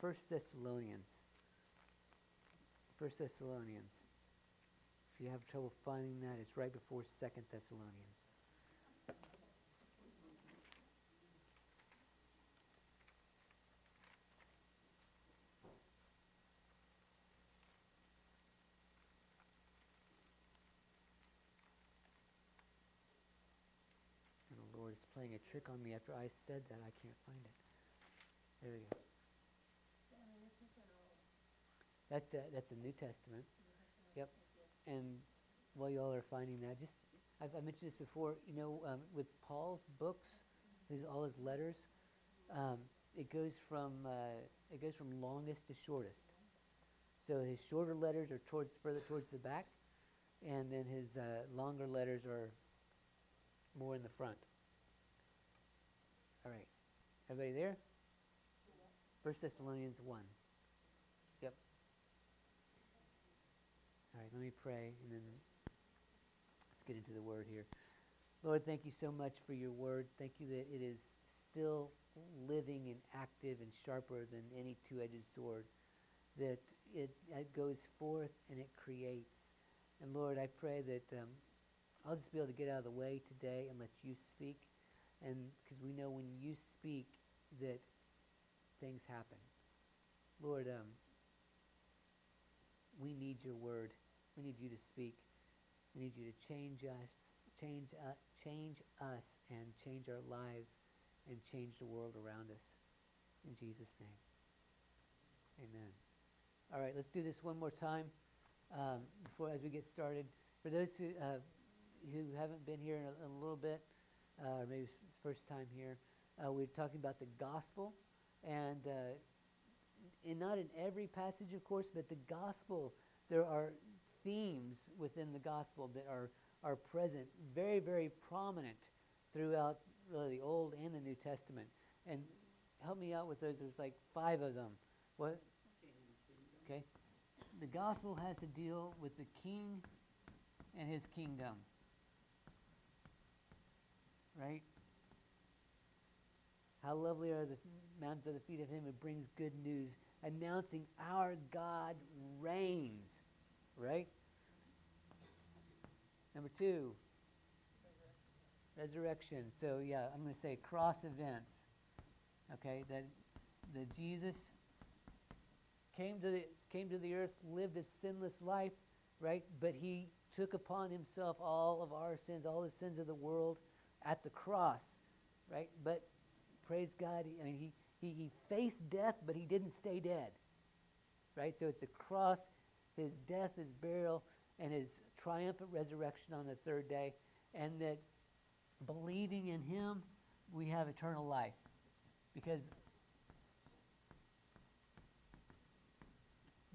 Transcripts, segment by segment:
First Thessalonians. First Thessalonians. If you have trouble finding that, it's right before Second Thessalonians. And the Lord is playing a trick on me after I said that. I can't find it. There we go. That's a, that's a New Testament. Yep. And while y'all are finding that, just I've, I mentioned this before. You know, um, with Paul's books, his all his letters, um, it goes from uh, it goes from longest to shortest. So his shorter letters are towards further towards the back, and then his uh, longer letters are more in the front. All right, everybody there? First Thessalonians one. Yep. All right, let me pray, and then let's get into the word here. Lord, thank you so much for your word. Thank you that it is still living and active and sharper than any two-edged sword. That it, it goes forth and it creates. And Lord, I pray that um, I'll just be able to get out of the way today and let you speak. And because we know when you speak that things happen. Lord, um, we need your word. We need you to speak. We need you to change us, change, uh, change us, and change our lives, and change the world around us. In Jesus' name, Amen. All right, let's do this one more time um, before as we get started. For those who uh, who haven't been here in a, in a little bit, uh, or maybe first time here, uh, we're talking about the gospel, and uh, in not in every passage, of course, but the gospel. There are themes within the gospel that are are present, very very prominent throughout really the Old and the New Testament. And help me out with those. There's like five of them. What? Okay. The gospel has to deal with the king and his kingdom. Right? How lovely are the mountains at the feet of him who brings good news, announcing our God reigns. Right? Number two, resurrection. So yeah, I'm going to say cross events. Okay, that that Jesus came to the came to the earth, lived a sinless life, right? But he took upon himself all of our sins, all the sins of the world at the cross, right? But praise God, I mean, he, he, he faced death, but he didn't stay dead, right? So it's the cross, his death, his burial, and his triumphant resurrection on the third day, and that believing in him, we have eternal life. Because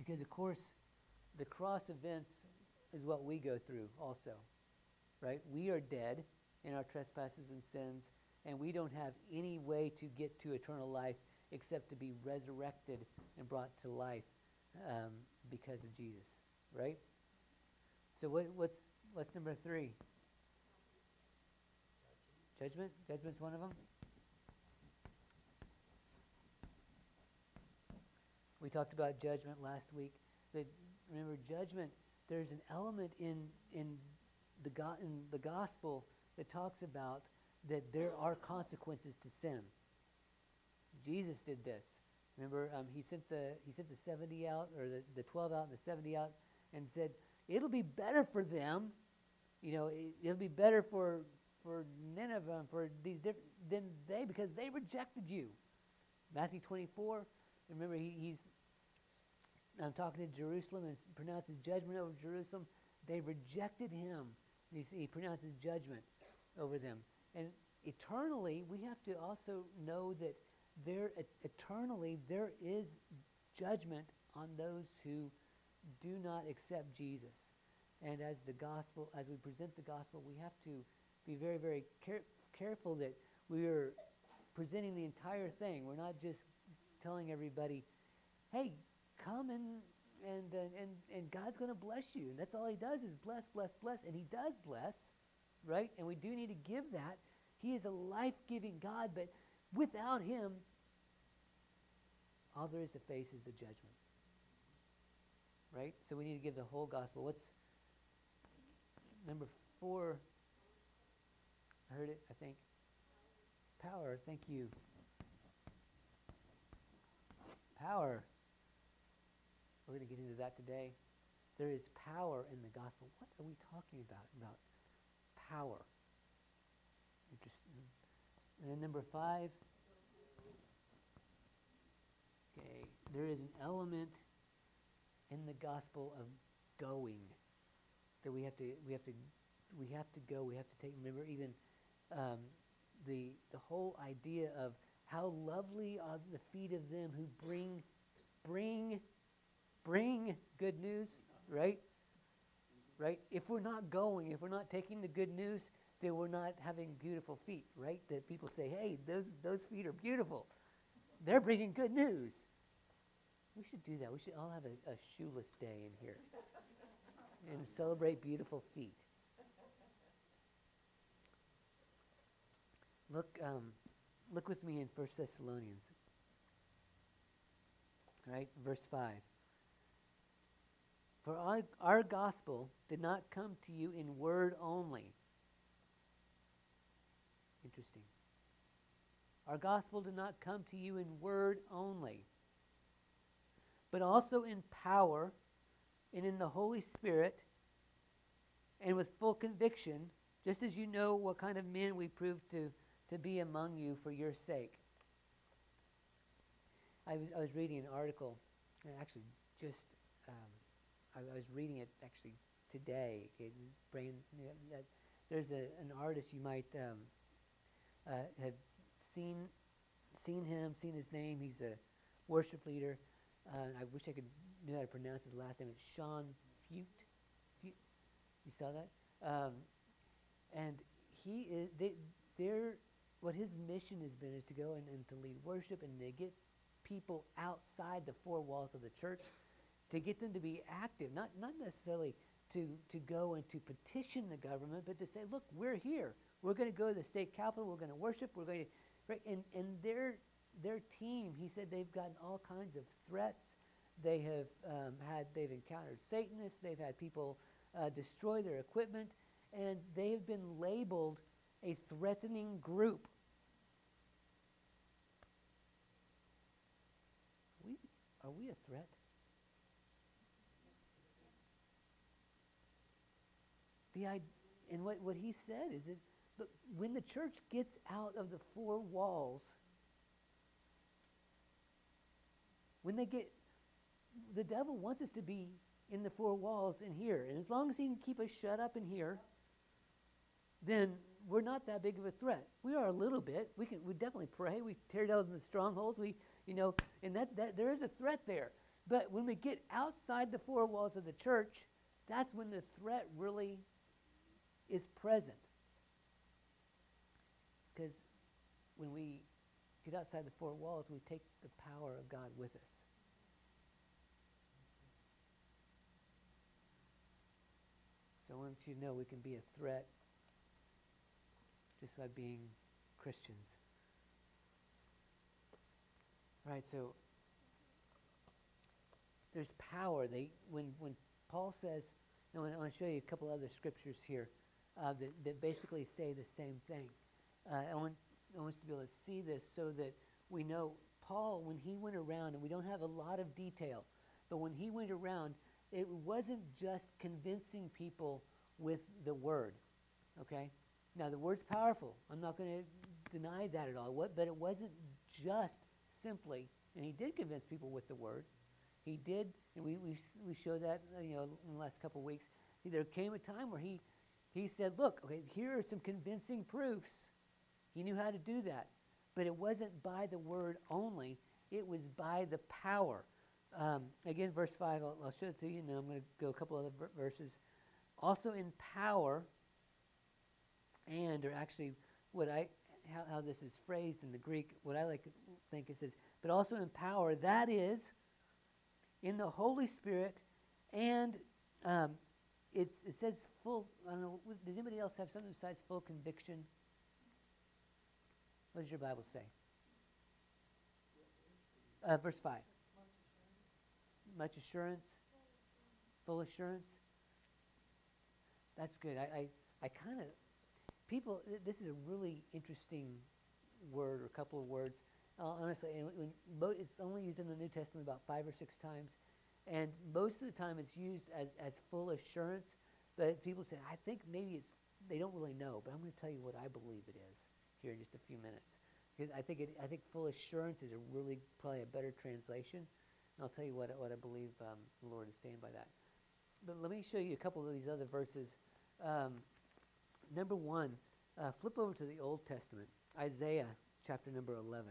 Because, of course, the cross events is what we go through also, right? We are dead in our trespasses and sins, and we don't have any way to get to eternal life except to be resurrected and brought to life um, because of Jesus, right? So what, what's what's number three? Judgment. Judgment's one of them. We talked about judgment last week. That remember, judgment. There's an element in in the go- in the gospel that talks about that there are consequences to sin. Jesus did this. Remember, um, he sent the he sent the seventy out or the, the twelve out and the seventy out, and said it'll be better for them. You know, it, it'll be better for for Nineveh and for these different than they because they rejected you. Matthew twenty four. Remember, he, he's I'm talking to Jerusalem and pronounces judgment over Jerusalem. They rejected him. He, he pronounces judgment over them. And eternally, we have to also know that there eternally there is judgment on those who do not accept Jesus. And as the gospel, as we present the gospel, we have to be very, very care- careful that we are presenting the entire thing. We're not just telling everybody, "Hey, come and and uh, and and God's going to bless you. And that's all He does is bless, bless, bless, and He does bless, right? And we do need to give that. He is a life-giving God, but without Him, all there is to face is the judgment. Right? So we need to give the whole gospel. What's number four? I heard it, I think. Power, thank you. Power. We're going to get into that today. There is power in the gospel. What are we talking about? About power. Interesting. And then number five. Okay, there is an element in the gospel of going that we have to we have to we have to go. We have to take. Remember, even um, the the whole idea of how lovely are the feet of them who bring bring bring good news, right? Right? If we're not going, if we're not taking the good news, then we're not having beautiful feet, right? That people say, "Hey, those those feet are beautiful." They're bringing good news. We should do that. We should all have a, a shoeless day in here and celebrate beautiful feet. Look, um, look with me in 1 Thessalonians. Right, verse 5. For our, our gospel did not come to you in word only. Interesting. Our gospel did not come to you in word only, but also in power and in the Holy Spirit and with full conviction, just as you know what kind of men we proved to, to be among you for your sake. I was, I was reading an article, actually just um, I, I, was reading it actually today. It brain, there's a, an artist you might um, uh, have seen seen him, seen his name. He's a worship leader. Uh, I wish I could know how to pronounce his last name. It's Sean Fute. Feucht. You saw that? Um, and he is, they, they're, what his mission has been is to go and, and to lead worship and to get people outside the four walls of the church, to get them to be active, not, not necessarily to, to go and to petition the government, but to say, look, we're here. We're going to go to the state capitol. We're going to worship. We're going to, right? And, and their, their team, he said they've gotten all kinds of threats they have um, had, they've encountered Satanists. They've had people uh, destroy their equipment, and they have been labeled a threatening group. We, are we a threat? The and what, what he said is that when the church gets out of the four walls, when they get the devil wants us to be in the four walls in here. And as long as he can keep us shut up in here, then we're not that big of a threat. We are a little bit. We can we definitely pray. We tear down the strongholds. We you know, and that, that there is a threat there. But when we get outside the four walls of the church, that's when the threat really is present. Because when we get outside the four walls, we take the power of God with us. So I want you to know we can be a threat just by being Christians. Right, so there's power. They when when Paul says, I want, I want to show you a couple other scriptures here uh, that, that basically say the same thing. Uh, I want I want us to be able to see this so that we know Paul when he went around, and we don't have a lot of detail, but when he went around, it wasn't just convincing people with the word. Okay? Now, the word's powerful. I'm not going to deny that at all. What, but it wasn't just simply, and he did convince people with the word. He did, and we, we, we showed that you know, in the last couple of weeks. There came a time where he, he said, Look, okay, here are some convincing proofs. He knew how to do that. But it wasn't by the word only, it was by the power. Um, again, verse 5, I'll, I'll, show it to you, and then I'm going to go a couple other verses. Also in power, and, or actually, what I, how, how this is phrased in the Greek, what I like to think it says, but also in power, that is, in the Holy Spirit, and um, it says full, I don't know, does anybody else have something besides full conviction? What does your Bible say? Uh, verse 5. much assurance? Full assurance? That's good. I, I, I kind of, people, this is a really interesting word or couple of words. Uh, honestly, and when, it's only used in the New Testament about five or six times. And most of the time it's used as, as full assurance. But people say, I think maybe it's, they don't really know. But I'm going to tell you what I believe it is here in just a few minutes. Because I think, it, I think full assurance is a really probably a better translation. And I'll tell you what, what I believe um, the Lord is saying by that. But let me show you a couple of these other verses. Um, number one, uh, flip over to the Old Testament, Isaiah chapter number 11.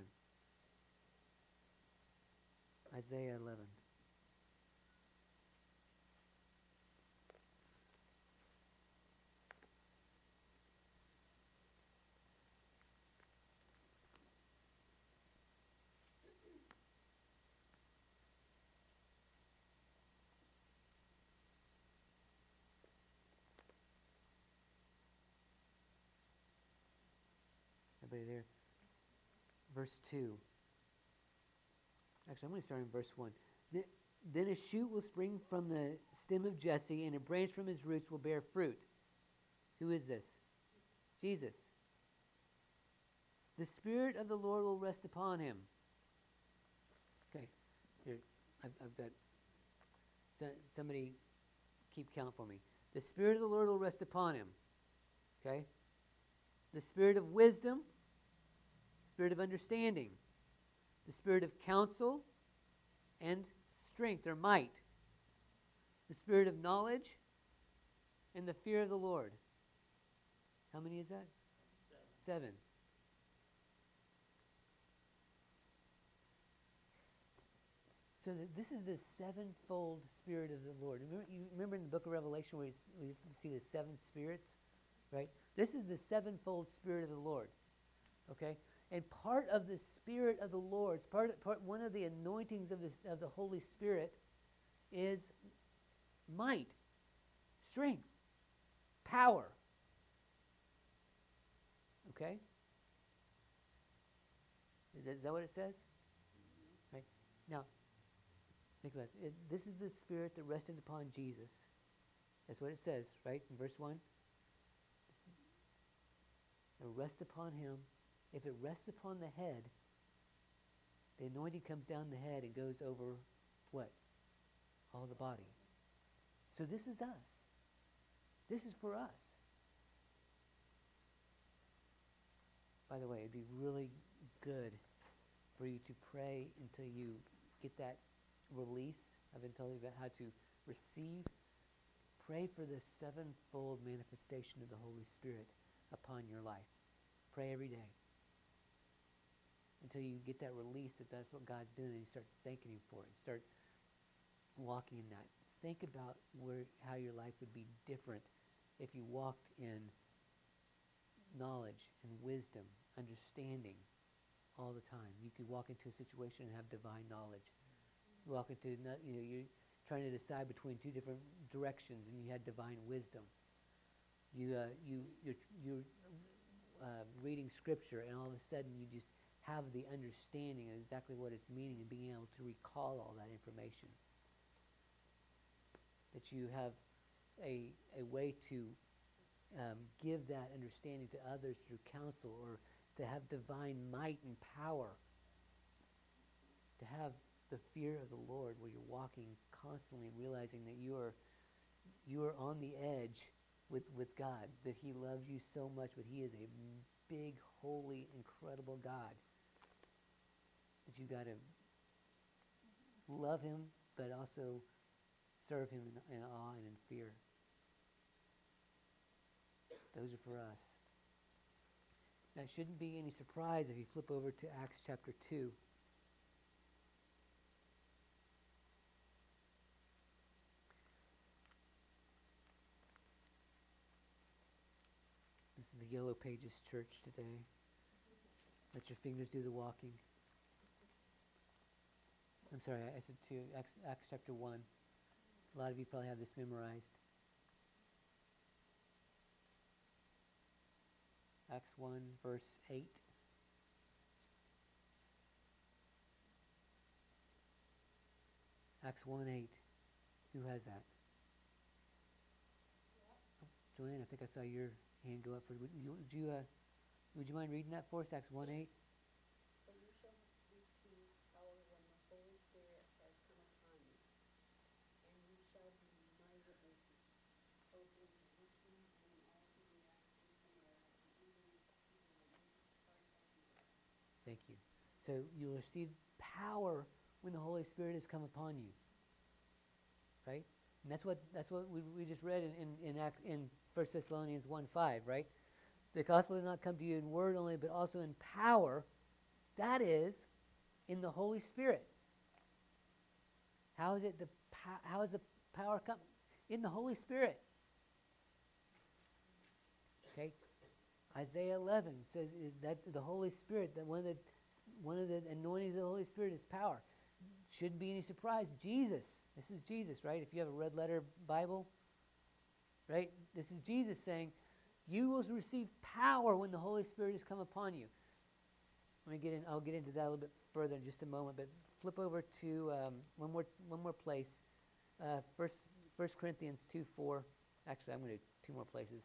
Isaiah 11. There? Verse 2. Actually, I'm going to start in verse 1. Then a shoot will spring from the stem of Jesse, and a branch from his roots will bear fruit. Who is this? Jesus. The Spirit of the Lord will rest upon him. Okay, here, I've, I've got somebody keep count for me. The Spirit of the Lord will rest upon him. Okay? The Spirit of wisdom, Spirit of understanding, the spirit of counsel and strength or might, the spirit of knowledge and the fear of the Lord. How many is that? Seven. Seven. So this is the sevenfold spirit of the Lord. Remember, you remember in the book of Revelation where we see the seven spirits, right? This is the sevenfold spirit of the Lord. Okay? And part of the Spirit of the Lord, part, part one of the anointings of, this, of the Holy Spirit is might, strength, power. Okay? Is that, is that what it says? Mm-hmm. Right. Now, think about it. it. This is the Spirit that rested upon Jesus. That's what it says, right, in verse 1. Rest upon him if it rests upon the head, the anointing comes down the head and goes over what? All the body. So this is us. This is for us. By the way, it'd be really good for you to pray until you get that release. I've been telling you about how to receive. Pray for the sevenfold manifestation of the Holy Spirit upon your life. Pray every day until you get that release that that's what God's doing, and you start thanking Him for it. Start walking in that. Think about where how your life would be different if you walked in knowledge and wisdom, understanding all the time. You could walk into a situation and have divine knowledge. Walk into you know you're trying to decide between two different directions, and you had divine wisdom. You uh, you you're, you're uh, reading scripture, and all of a sudden you just have the understanding of exactly what it's meaning and being able to recall all that information. That you have a, a way to um, give that understanding to others through counsel or to have divine might and power. To have the fear of the Lord where you're walking constantly realizing that you are, you are on the edge with, with God, that he loves you so much, but he is a big, holy, incredible God that you got to love him, but also serve him in, in awe and in fear. Those are for us. That shouldn't be any surprise if you flip over to Acts chapter 2. This is the Yellow Pages Church today. Let your fingers do the walking. I'm sorry, I said 2, Acts, Acts chapter 1. A lot of you probably have this memorized. Acts 1, verse 8. Acts 1 8. Who has that? Joanne, I think I saw your hand go up. For, would you, would you, uh, would you mind reading that for us? Acts 1 8. But you shall receive power when the Holy Spirit has come upon you, and you shall be my witnesses, both in Jerusalem and in all Judea and Samaria, and even to the uttermost part of the earth. You. So you'll receive power when the Holy Spirit has come upon you. Right? And that's what that's what we, we just read in, in, in, Act, in 1 Thessalonians 1 5, right? The gospel did not come to you in word only, but also in power. That is, in the Holy Spirit. How is it the how is the power come? In the Holy Spirit. Okay? Isaiah 11 says that the Holy Spirit, that one of the one of the anointings of the Holy Spirit is power. Shouldn't be any surprise. Jesus, this is Jesus, right? If you have a red letter Bible, right? This is Jesus saying, "You will receive power when the Holy Spirit has come upon you." Let me get in. I'll get into that a little bit further in just a moment. But flip over to um, one more one more place. Uh, First First Corinthians two four. Actually, I'm going to do two more places.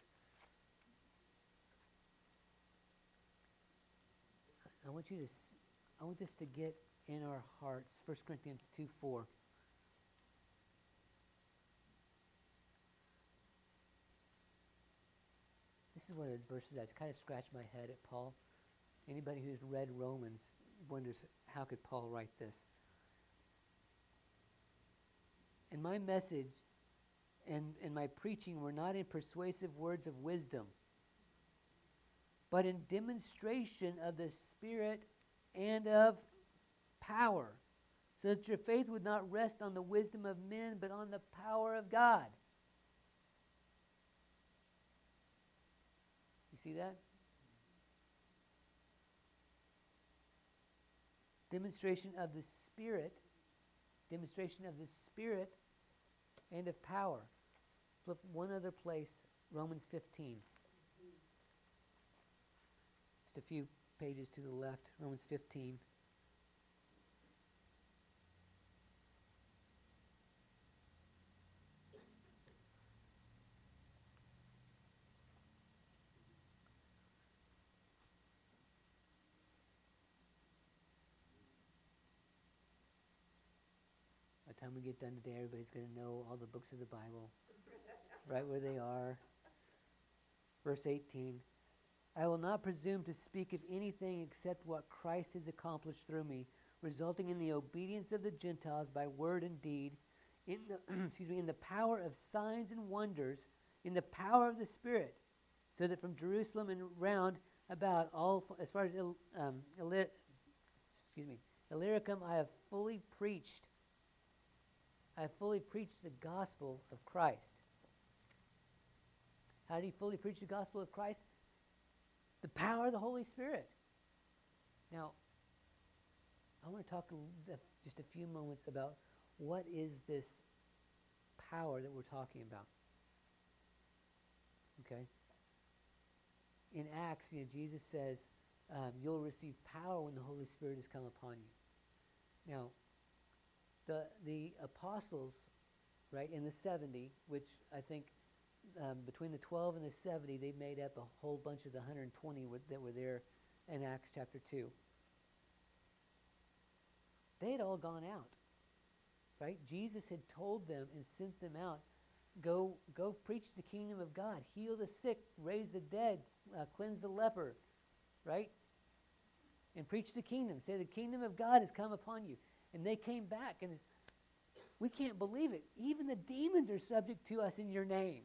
I want you to. I want this to get in our hearts. 1 Corinthians 2 4. This is one of those verses that's kind of scratched my head at Paul. Anybody who's read Romans wonders how could Paul write this? And my message and, and my preaching were not in persuasive words of wisdom, but in demonstration of the Spirit and of power, so that your faith would not rest on the wisdom of men, but on the power of God. You see that? Demonstration of the Spirit, demonstration of the Spirit and of power. Flip one other place, Romans 15. Just a few pages to the left, Romans 15. By the time we get done today, everybody's going to know all the books of the Bible, right where they are. Verse 18 I will not presume to speak of anything except what Christ has accomplished through me, resulting in the obedience of the Gentiles by word and deed, in the, excuse me, in the power of signs and wonders, in the power of the Spirit, so that from Jerusalem and round about all, as far as um, Illy- excuse me, Illyricum, I have fully preached. I have fully preached the gospel of Christ. How did he fully preach the gospel of Christ? The power of the Holy Spirit. Now, I want to talk just a few moments about what is this power that we're talking about. Okay? In Acts, you know, Jesus says, um, you'll receive power when the Holy Spirit has come upon you. Now, the, the apostles, right, in the 70, which I think um, between the 12 and the 70, they made up a whole bunch of the 120 were, that were there in Acts chapter 2. They had all gone out, right? Jesus had told them and sent them out go, go preach the kingdom of God, heal the sick, raise the dead, uh, cleanse the leper, right? And preach the kingdom. Say, the kingdom of God has come upon you. And they came back, and we can't believe it. Even the demons are subject to us in your name.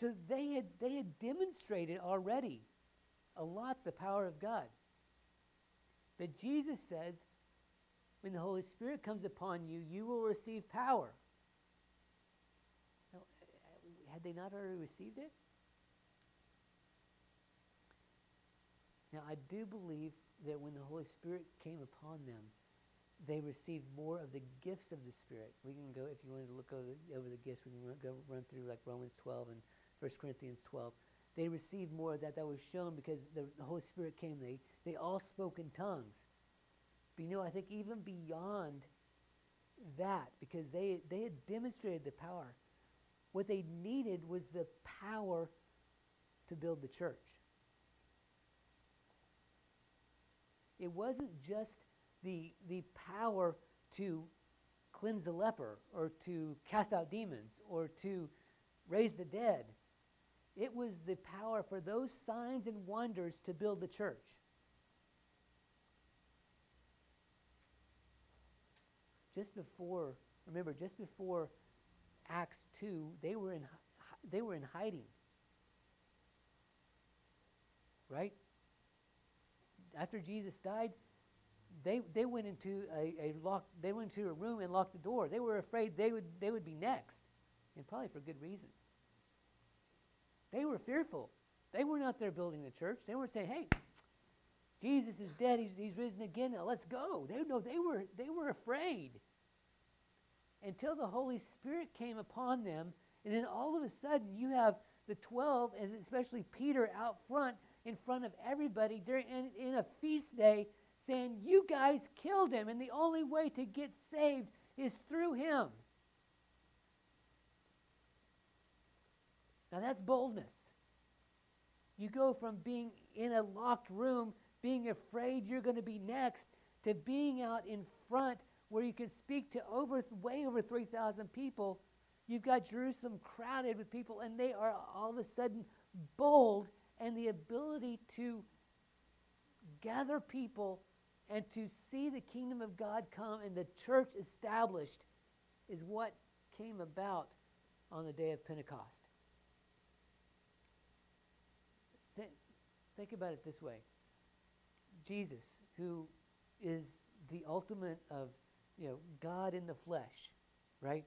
So they had, they had demonstrated already a lot the power of God. But Jesus says, when the Holy Spirit comes upon you, you will receive power. Now, uh, had they not already received it? Now, I do believe that when the Holy Spirit came upon them, they received more of the gifts of the Spirit. We can go, if you wanted to look over the, over the gifts, we can run, go run through like Romans 12 and 1 Corinthians 12. They received more of that. That was shown because the, the Holy Spirit came. They, they all spoke in tongues. But you know, I think even beyond that because they, they had demonstrated the power. What they needed was the power to build the church. It wasn't just the, the power to cleanse the leper or to cast out demons or to raise the dead. It was the power for those signs and wonders to build the church. Just before, remember, just before Acts 2, they were in, they were in hiding. Right? After Jesus died, they, they went into a, a locked, they went into a room and locked the door. They were afraid they would, they would be next, and probably for good reason. They were fearful. They weren't out there building the church. They weren't saying, hey, Jesus is dead. He's, he's risen again. Now let's go. They, no, they, were, they were afraid until the Holy Spirit came upon them. And then all of a sudden, you have the 12, and especially Peter, out front in front of everybody during, in, in a feast day saying, You guys killed him, and the only way to get saved is through him. Now that's boldness. You go from being in a locked room, being afraid you're going to be next, to being out in front where you can speak to over way over 3,000 people. You've got Jerusalem crowded with people, and they are all of a sudden bold and the ability to gather people and to see the kingdom of God come and the church established is what came about on the day of Pentecost. Think about it this way Jesus, who is the ultimate of you know God in the flesh, right?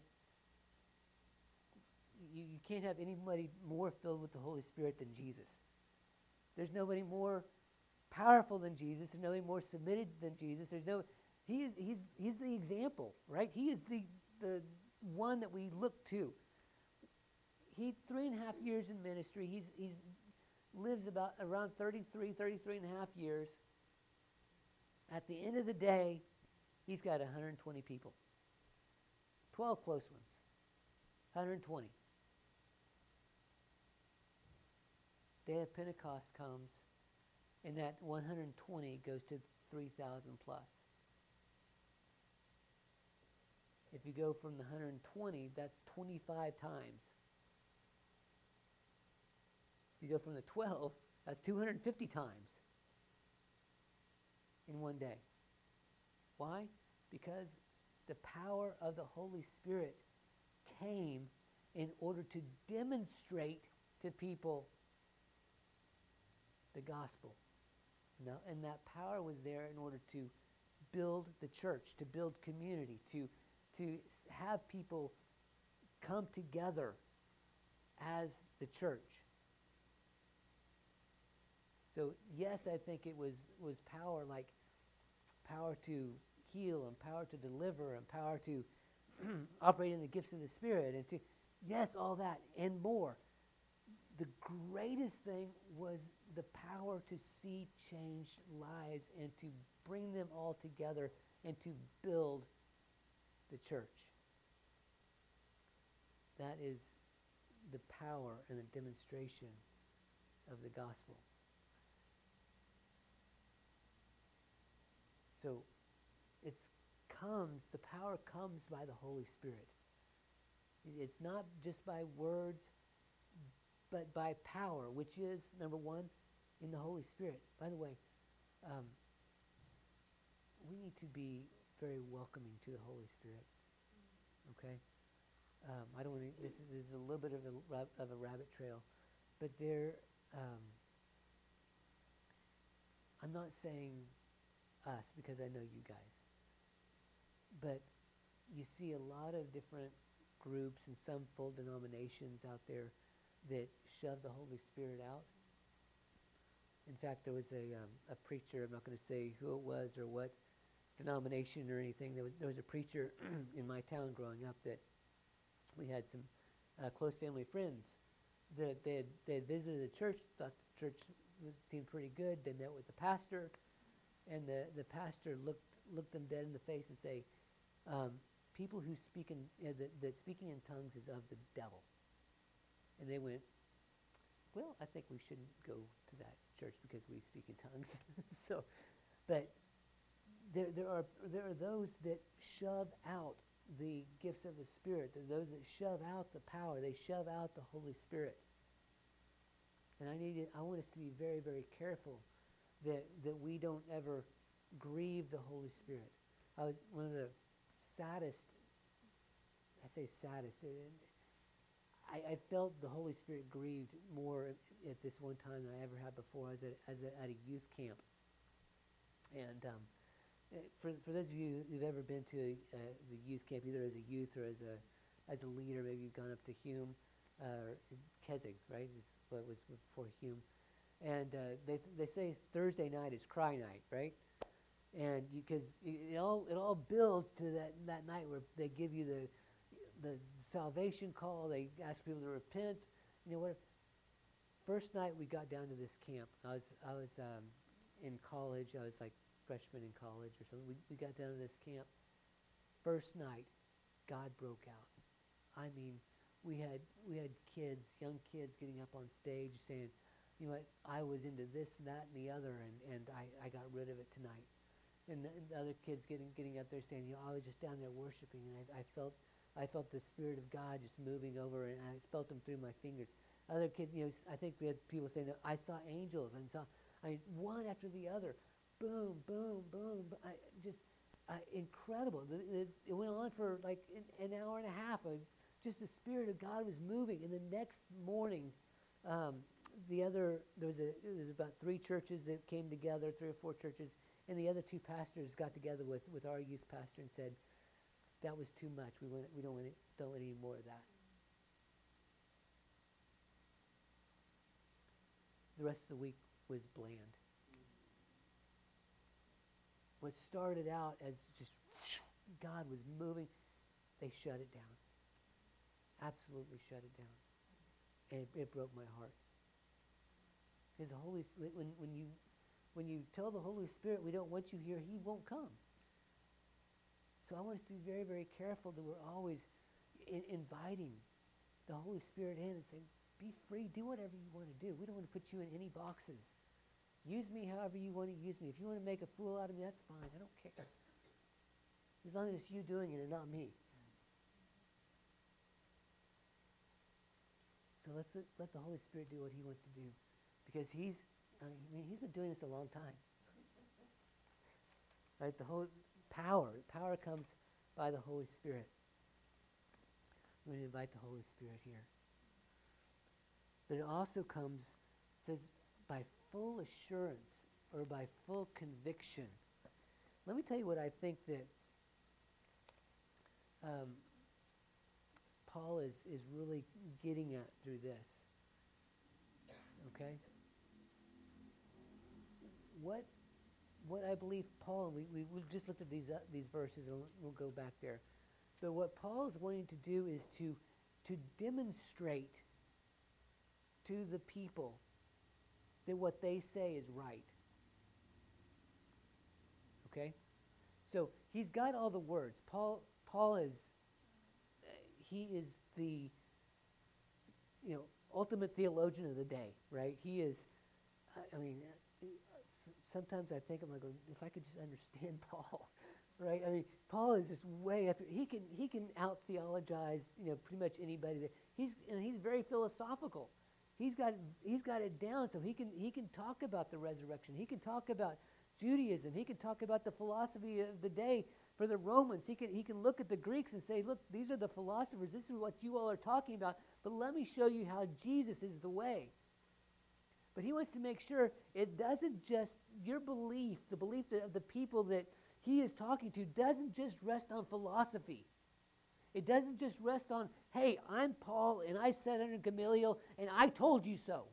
You, you can't have anybody more filled with the Holy Spirit than Jesus. There's nobody more powerful than Jesus. There's nobody more submitted than Jesus. There's no he he's he's the example, right? He is the the one that we look to. He three and a half years in ministry. He's he's lives about around 33, 33 and a half years. At the end of the day, he's got 120 people. 12 close ones. 120. Day of Pentecost comes, and that 120 goes to 3,000 plus. If you go from the 120, that's 25 times. You go from the 12, that's 250 times in one day. Why? Because the power of the Holy Spirit came in order to demonstrate to people the gospel. No, and that power was there in order to build the church, to build community, to, to have people come together as the church. So yes, I think it was, was power like power to heal and power to deliver and power to operate in the gifts of the Spirit and to yes, all that and more. The greatest thing was the power to see changed lives and to bring them all together and to build the church. That is the power and the demonstration of the gospel. So it comes, the power comes by the Holy Spirit. It's not just by words, but by power, which is, number one, in the Holy Spirit. By the way, um, we need to be very welcoming to the Holy Spirit. Okay? Um, I don't want to, this is, this is a little bit of a, of a rabbit trail, but there, um, I'm not saying us because I know you guys, but you see a lot of different groups and some full denominations out there that shove the Holy Spirit out. In fact, there was a, um, a preacher, I'm not going to say who it was or what denomination or anything. There was, there was a preacher in my town growing up that we had some uh, close family friends that they had, they had visited the church, thought the church seemed pretty good. They met with the pastor, and the, the pastor looked, looked them dead in the face and say, um, people who speak in that, that speaking in tongues is of the devil. And they went, well, I think we shouldn't go to that church because we speak in tongues. so, but there, there are there are those that shove out the gifts of the Spirit. There are those that shove out the power. They shove out the Holy Spirit. And I need I want us to be very very careful that that we don't ever grieve the Holy Spirit. I was one of the saddest. I say saddest. I, I felt the Holy Spirit grieved more at, this one time than I ever had before. I was at, as a, at a youth camp, and um, eh, for for those of you who've ever been to uh, the youth camp, either as a youth or as a as a leader, maybe you've gone up to Hume, uh, Keswick, right? What was before Hume, and uh, they they say Thursday night is cry night, right? and because it, all it all builds to that that night where they give you the the salvation call. They ask people to repent. You know what? First night we got down to this camp. I was I was um, in college. I was like freshman in college or something. We we got down to this camp. First night, God broke out. I mean, we had we had kids, young kids, getting up on stage saying, "You know? I was into this, and that, and the other, and and I I got rid of it tonight." and the, and the other kids getting getting up there saying, you know, I was just down there worshiping, and I, I felt I felt the spirit of God just moving over, and I felt them through my fingers. Other kids, you know, I think we had people saying that I saw angels and saw, I mean, one after the other, boom, boom, boom, I just incredible. It, it, went on for like an, an hour and a half. Of just the spirit of God was moving, and the next morning. Um, the other there was a there was about three churches that came together, three or four churches, and the other two pastors got together with, with our youth pastor and said, that was too much. We, want, we don't, want, don't want any more of that. The rest of the week was bland. What started out as just God was moving, they shut it down. Absolutely shut it down. And it, it broke my heart. The Holy when, when you when you tell the Holy Spirit we don't want you here, he won't come. So I want us to be very, very careful that we're always in, inviting the Holy Spirit in and saying, be free, do whatever you want to do. We don't want to put you in any boxes. Use me however you want to use me. If you want to make a fool out of me, that's fine. I don't care. As long as it's you doing it and not me. So let's let the Holy Spirit do what he wants to do. Because he's I mean, he's been doing this a long time. Right? The whole power, power comes by the Holy Spirit. We're going to invite the Holy Spirit here. But it also comes, it says, by full assurance or by full conviction. Let me tell you what I think that um, Paul is, is really getting at through this. Okay? What what I believe Paul, we, we, we just looked at these, uh, these verses and we'll, go back there. But what Paul is wanting to do is to, to demonstrate to the people that what they say is right. Okay? So he's got all the words. Paul, Paul is, he is the, you know, ultimate theologian of the day, right? He is, I mean, sometimes I think I'm like, if I could just understand Paul, right? I mean, Paul is just way up. He can he can out theologize, you know, pretty much anybody. That he's and he's very philosophical. He's got he's got it down, so he can he can talk about the resurrection. He can talk about Judaism. He can talk about the philosophy of the day for the Romans. He can he can look at the Greeks and say, look, these are the philosophers. This is what you all are talking about. But let me show you how Jesus is the way. But he wants to make sure it doesn't just, your belief, the belief of the people that he is talking to, doesn't just rest on philosophy. It doesn't just rest on, hey, I'm Paul and I sat under Gamaliel and I told you so.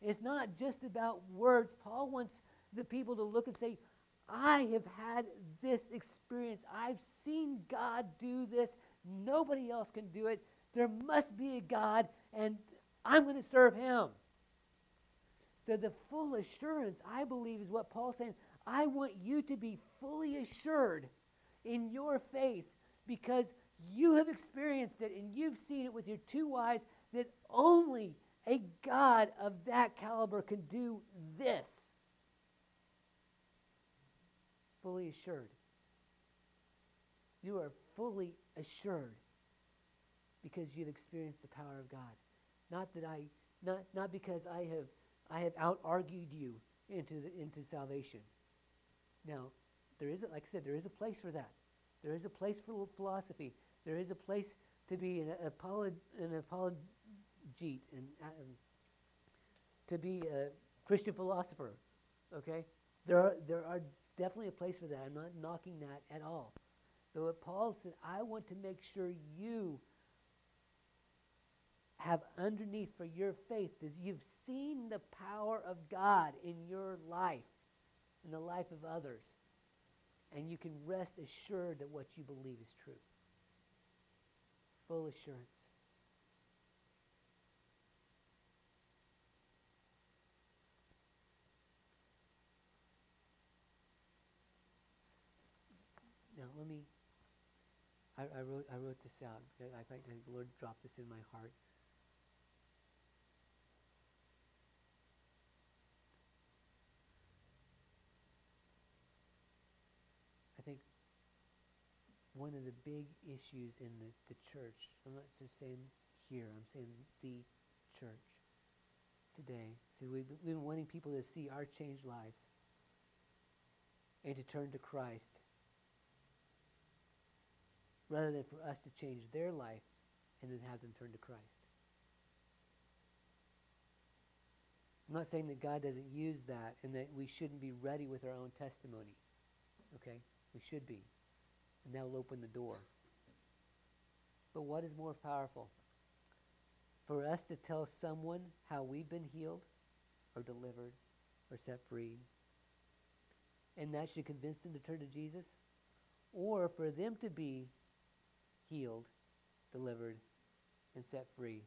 It's not just about words. Paul wants the people to look and say, I have had this experience. I've seen God do this. Nobody else can do it. There must be a God, and I'm going to serve him. So the full assurance, I believe, is what Paul's saying. I want you to be fully assured in your faith because you have experienced it and you've seen it with your two eyes that only a God of that caliber can do this. Fully assured. You are fully assured because you've experienced the power of God. Not that I, not, not because I have, I have out argued you into, the, into salvation. Now, there is, like I said, there is a place for that. There is a place for philosophy. There is a place to be an, apolog, an apologete and um, to be a Christian philosopher. Okay, there are there are definitely a place for that. I'm not knocking that at all. But what Paul said, I want to make sure you have underneath for your faith is you've seen the power of God in your life, in the life of others. And you can rest assured that what you believe is true. Full assurance. Now let me. I, I wrote I wrote this out. I think the Lord dropped this in my heart. Think one of the big issues in the, the church, I'm not just saying here, I'm saying the church today. See, we've, been wanting people to see our changed lives and to turn to Christ rather than for us to change their life and then have them turn to Christ. I'm not saying that God doesn't use that and that we shouldn't be ready with our own testimony. Okay? We should be. And that will open the door. But what is more powerful? For us to tell someone how we've been healed or delivered or set free, and that should convince them to turn to Jesus? Or for them to be healed, delivered, and set free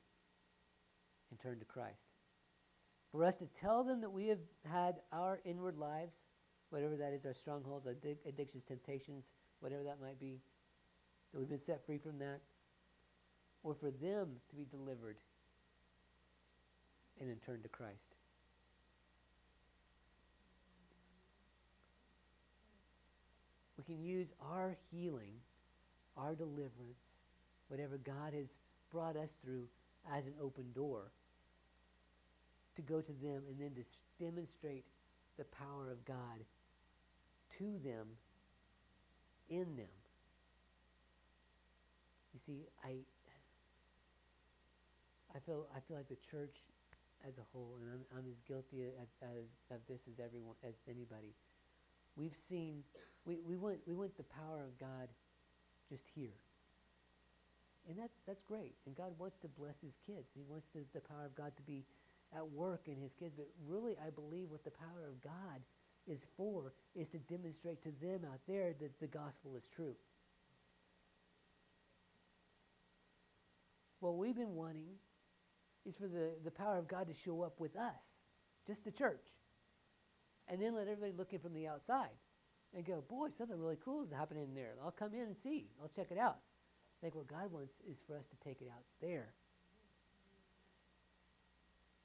and turn to Christ? For us to tell them that we have had our inward lives whatever that is, our strongholds, addictions, temptations, whatever that might be, that we've been set free from that, or for them to be delivered and then turn to Christ. We can use our healing, our deliverance, whatever God has brought us through as an open door to go to them and then to demonstrate the power of God to them in them. You see, I I feel I feel like the church as a whole, and I'm, I'm as guilty as, as, of this as everyone as anybody. We've seen we, we want we want the power of God just here. And that's that's great. And God wants to bless his kids. He wants to, the power of God to be at work in his kids. But really I believe what the power of God is for is to demonstrate to them out there that the gospel is true. What we've been wanting is for the, the power of God to show up with us, just the church. And then let everybody look in from the outside and go, boy, something really cool is happening in there. I'll come in and see. I'll check it out. I think what God wants is for us to take it out there.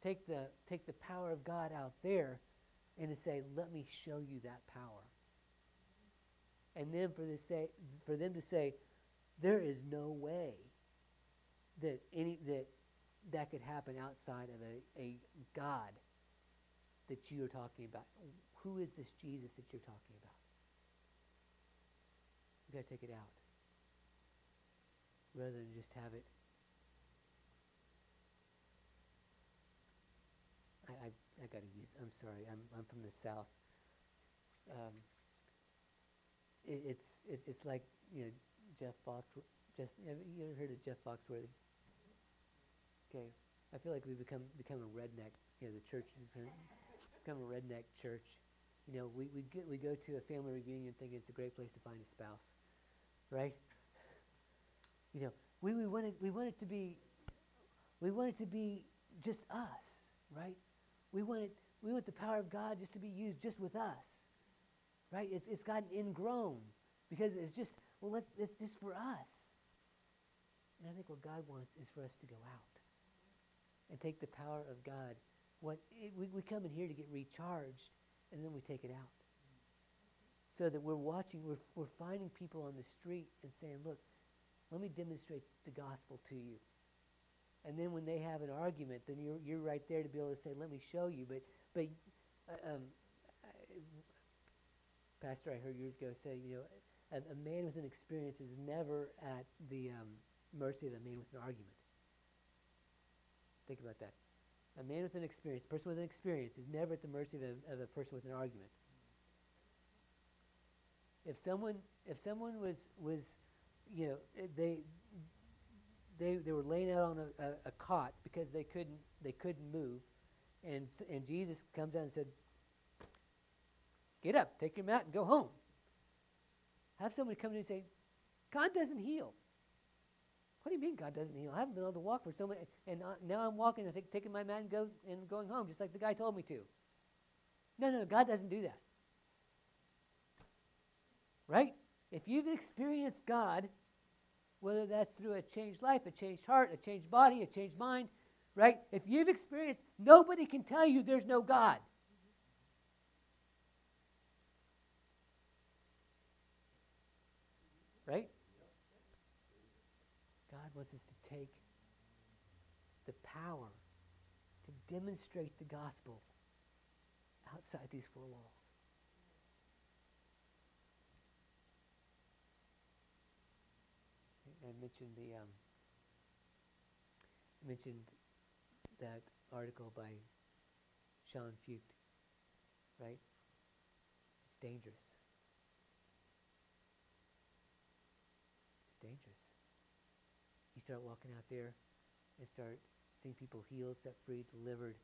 Take the, take the power of God out there and to say, let me show you that power. And then for, the say, for them to say, there is no way that any that that could happen outside of a, a God that you are talking about. Who is this Jesus that you're talking about? We've got to take it out. Rather than just have it I, I I got to use. I'm sorry. I'm I'm from the south. Um, it, it's it, it's like you know Jeff Fox. Jeff, you ever heard of Jeff Foxworthy? Okay, I feel like we become become a redneck. You know, the church become a redneck church. You know, we we get we go to a family reunion thinking it's a great place to find a spouse, right? You know, we we want it we want it to be we want it to be just us, right? We want it, we want the power of God just to be used just with us. Right? It's, it's gotten ingrown because it's just well, let's, it's just for us. And I think what God wants is for us to go out and take the power of God. What it, we, we come in here to get recharged, and then we take it out. So that we're watching, we're, we're finding people on the street and saying, look, let me demonstrate the gospel to you. And then when they have an argument, then you're, you're right there to be able to say, let me show you. But, but uh, um, I, Pastor, I heard years ago say, you know, a, a man with an experience is never at the um, mercy of a man with an argument. Think about that. A man with an experience, a person with an experience, is never at the mercy of a, of a person with an argument. If someone, if someone was, was, you know, they, they, they were laying out on a, a, a cot because they couldn't, they couldn't move, and, and Jesus comes out and said, Get up, take your mat, and go home. Have somebody come in and say, God doesn't heal. What do you mean God doesn't heal? I haven't been able to walk for so many, and uh, now I'm walking I think, taking my mat and, go, and going home, just like the guy told me to. No, no, God doesn't do that. Right? If you've experienced God, whether that's through a changed life, a changed heart, a changed body, a changed mind, right? If you've experienced, nobody can tell you there's no God. Right? God wants us to take the power to demonstrate the gospel outside these four walls. I mentioned the um, mentioned that article by Sean Feucht, right? It's dangerous. It's dangerous. You start walking out there and start seeing people healed, set free, delivered.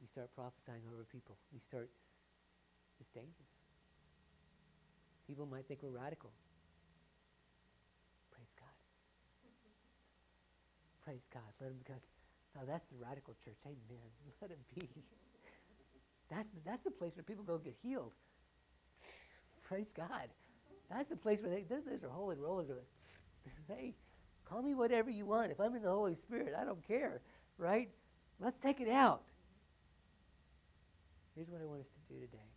You start prophesying over people. You start, it's dangerous. People might think we're radical. Praise God. Praise God. Let him go. Now that's the radical church. Amen. Let it be. That's the, that's the place where people go get healed. Praise God. That's the place where they, those, those are holy rollers. Hey, call me whatever you want. If I'm in the Holy Spirit, I don't care, right? Let's take it out. Here's what I want us to do today.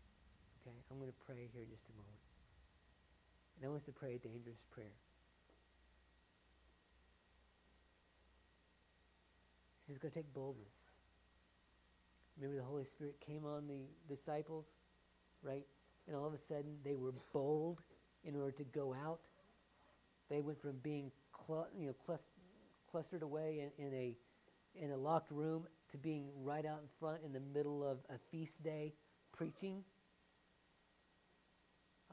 Okay, I'm going to pray here in just a moment. And I want us to pray a dangerous prayer. This is going to take boldness. Remember, the Holy Spirit came on the disciples, right? And all of a sudden, they were bold in order to go out. They went from being you know, clus- clustered away in, in, a, in a locked room to being right out in front in the middle of a feast day preaching.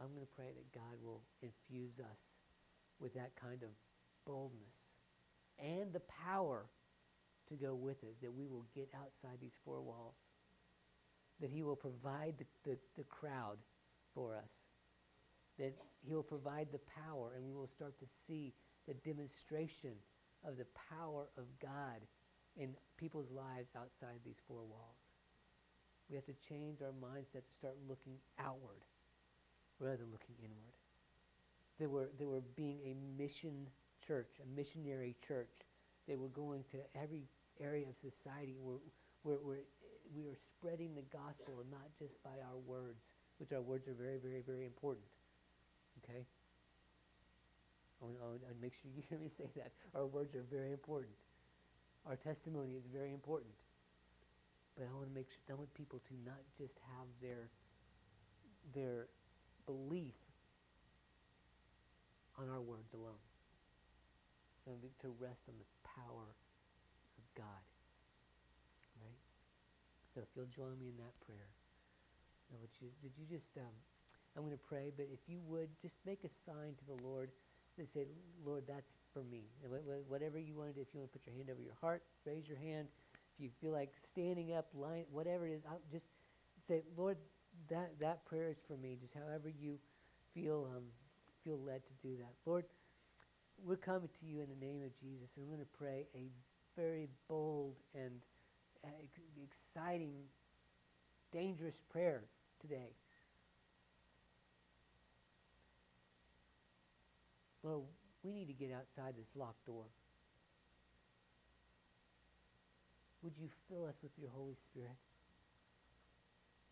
I'm going to pray that God will infuse us with that kind of boldness and the power to go with it, that we will get outside these four walls, that he will provide the, the, the crowd for us, that he will provide the power, and we will start to see the demonstration of the power of God in people's lives outside these four walls. We have to change our mindset to start looking outward rather than looking inward. They were, they were being a mission church, a missionary church. They were going to every area of society where, where, where we are spreading the gospel and not just by our words, which our words are very, very, very important. Okay? Oh, I want, to make sure you hear me say that. Our words are very important. Our testimony is very important. But I want to make sure I want people to not just have their their belief on our words alone. And to rest on the power God. Right? So if you'll join me in that prayer. Now, would you, did you just, um, I'm going to pray, but if you would, just make a sign to the Lord and say, Lord, that's for me. Whatever you want to do, if you want to put your hand over your heart, raise your hand. If you feel like standing up, lying, whatever it is, I'll just say, Lord, that, that prayer is for me. Just however you feel um, feel led to do that. Lord, we're coming to you in the name of Jesus, and we're going to pray a very bold and uh, exciting, dangerous prayer today. Lord, we need to get outside this locked door. Would you fill us with your Holy Spirit?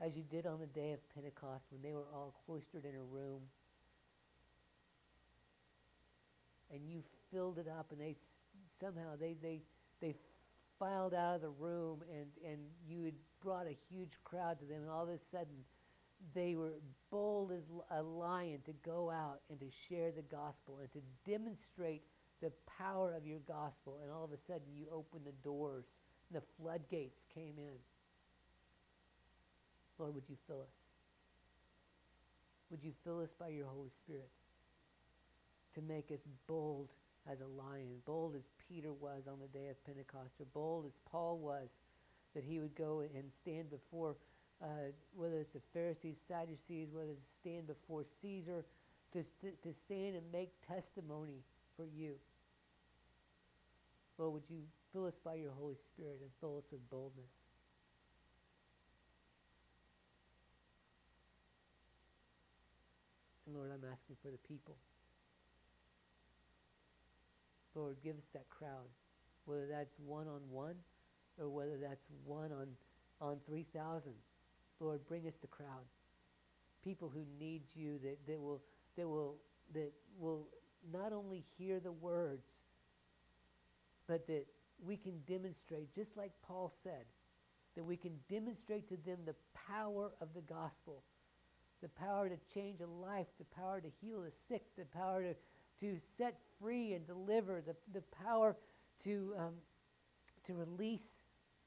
As you did on the day of Pentecost when they were all cloistered in a room and you filled it up and they somehow they, they, they filed out of the room and, and you had brought a huge crowd to them and all of a sudden they were bold as a lion to go out and to share the gospel and to demonstrate the power of your gospel. And all of a sudden you opened the doors and the floodgates came in. Lord would you fill us? Would you fill us by your holy spirit to make us bold as a lion bold as peter was on the day of pentecost or bold as paul was that he would go and stand before uh, whether it's the Pharisees, Sadducees, whether it's stand before Caesar, to, st- to stand and make testimony for you. Lord, would you fill us by your Holy Spirit and fill us with boldness? And Lord, I'm asking for the people. Lord, give us that crowd, whether that's one on one or whether that's one on, on 3,000. Lord, bring us the crowd. People who need you that, that will that will that will not only hear the words, but that we can demonstrate, just like Paul said, that we can demonstrate to them the power of the gospel, the power to change a life, the power to heal the sick, the power to, to set free and deliver, the, the power to, um, to release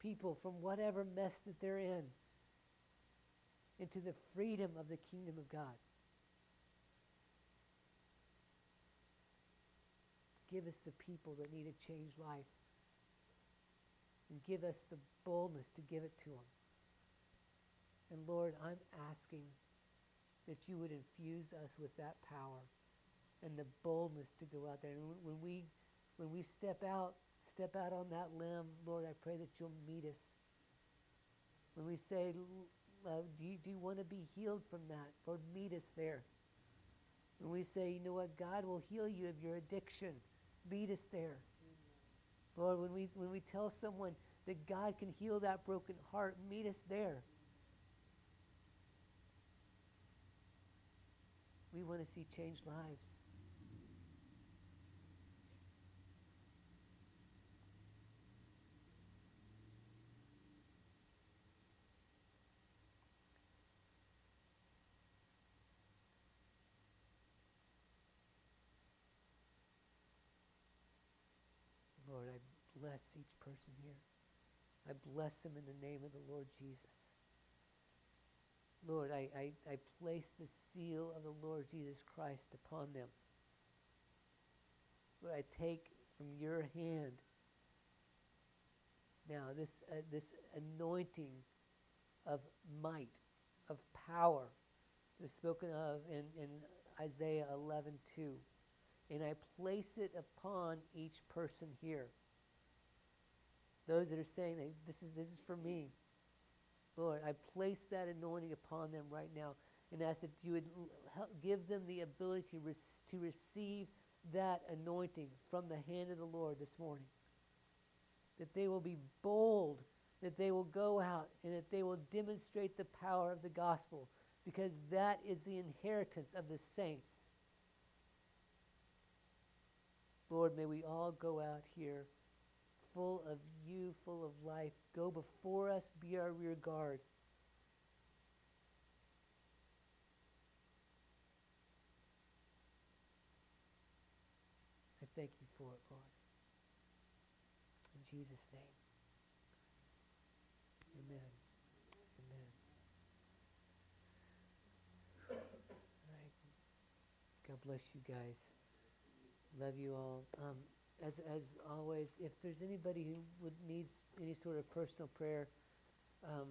people from whatever mess that they're in into the freedom of the kingdom of God. Give us the people that need a changed life. And give us the boldness to give it to them. And Lord, I'm asking that you would infuse us with that power and the boldness to go out there. And when we, when we step out, step out on that limb, Lord, I pray that you'll meet us. When we say, uh, do, you, do you want to be healed from that? Lord, meet us there. When we say, you know what, God will heal you of your addiction, meet us there. Lord, when we, when we tell someone that God can heal that broken heart, meet us there. We want to see changed lives. Lord, I bless each person here. I bless them in the name of the Lord Jesus. Lord, I, I, I place the seal of the Lord Jesus Christ upon them. Lord, I take from your hand now this, uh, this anointing of might, of power, is spoken of in, in Isaiah 11 2 and I place it upon each person here. Those that are saying that this is this is for me. Lord, I place that anointing upon them right now and ask that you would help give them the ability to, re- to receive that anointing from the hand of the Lord this morning. That they will be bold, that they will go out, and that they will demonstrate the power of the gospel, because that is the inheritance of the saints. Lord, may we all go out here full of you, full of life. Go before us, be our rear guard. I thank you for it, Lord. In Jesus' name. Amen. Amen. All right. God bless you guys. Love you all. Um, as as always, if there's anybody who would needs any sort of personal prayer, um,